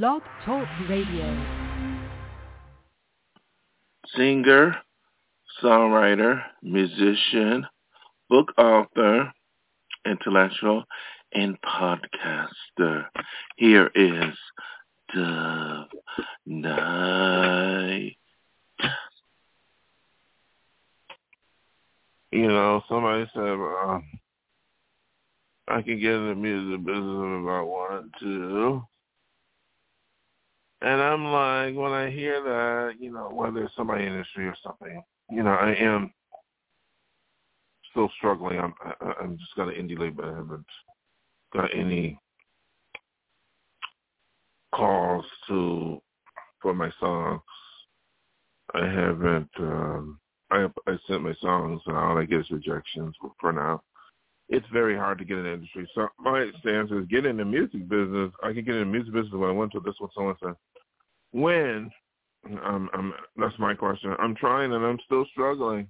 Blog Talk Radio. Singer, songwriter, musician, book author, intellectual, and podcaster. Here is Dove Night. You know, somebody said uh, I can get in the music business if I wanted to. And I'm like, when I hear that, you know, whether it's somebody industry or something, you know, I am still struggling. I'm I'm just got an indie label. I haven't got any calls to for my songs. I haven't. um I I sent my songs and all I get is rejections for now. It's very hard to get in the industry. So my stance is get in the music business. I can get in the music business when I went to this one someone said. When um, I'm, that's my question. I'm trying and I'm still struggling.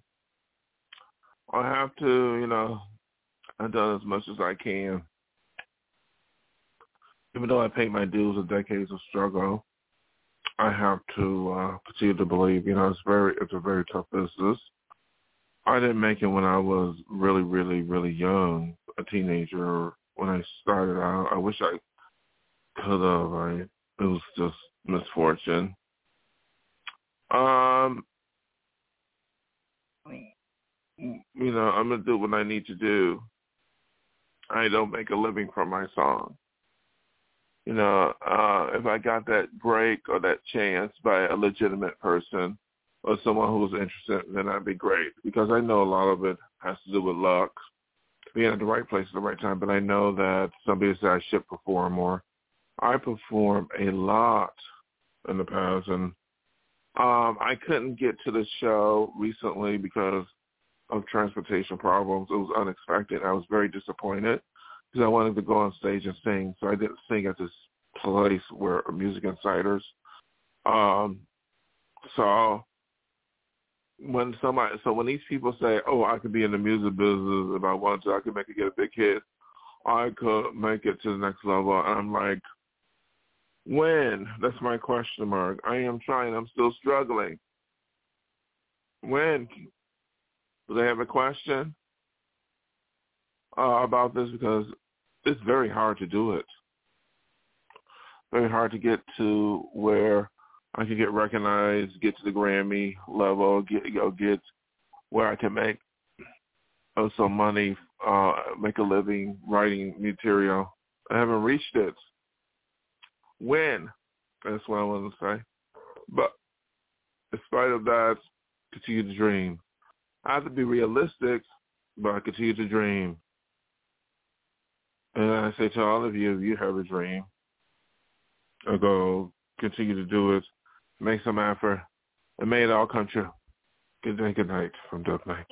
I have to, you know, I've done as much as I can. Even though I paid my dues of decades of struggle, I have to uh, continue to believe. You know, it's very, it's a very tough business. I didn't make it when I was really, really, really young, a teenager. When I started out, I wish I could have. I it was just misfortune. Um, you know, I'm gonna do what I need to do. I don't make a living from my song. You know, uh, if I got that break or that chance by a legitimate person or someone who's interested, then that'd be great because I know a lot of it has to do with luck, being at the right place at the right time. But I know that somebody said I should perform more. I perform a lot in the past, and um, I couldn't get to the show recently because of transportation problems. It was unexpected. I was very disappointed because I wanted to go on stage and sing, so I didn't sing at this place where Music Insiders. Um, so when somebody, so when these people say, "Oh, I could be in the music business if I want to, I could make it get a big hit," I could make it to the next level, and I'm like, when? That's my question mark. I am trying. I'm still struggling. When? Do they have a question uh, about this? Because it's very hard to do it. Very hard to get to where I can get recognized, get to the Grammy level, get get where I can make uh, some money, uh, make a living writing material. I haven't reached it. When? That's what I want to say. But in spite of that, continue to dream. I have to be realistic, but I continue to dream. And I say to all of you, if you have a dream, I go continue to do it, make some effort, and may it all come true. Good day, good night from Dove Night.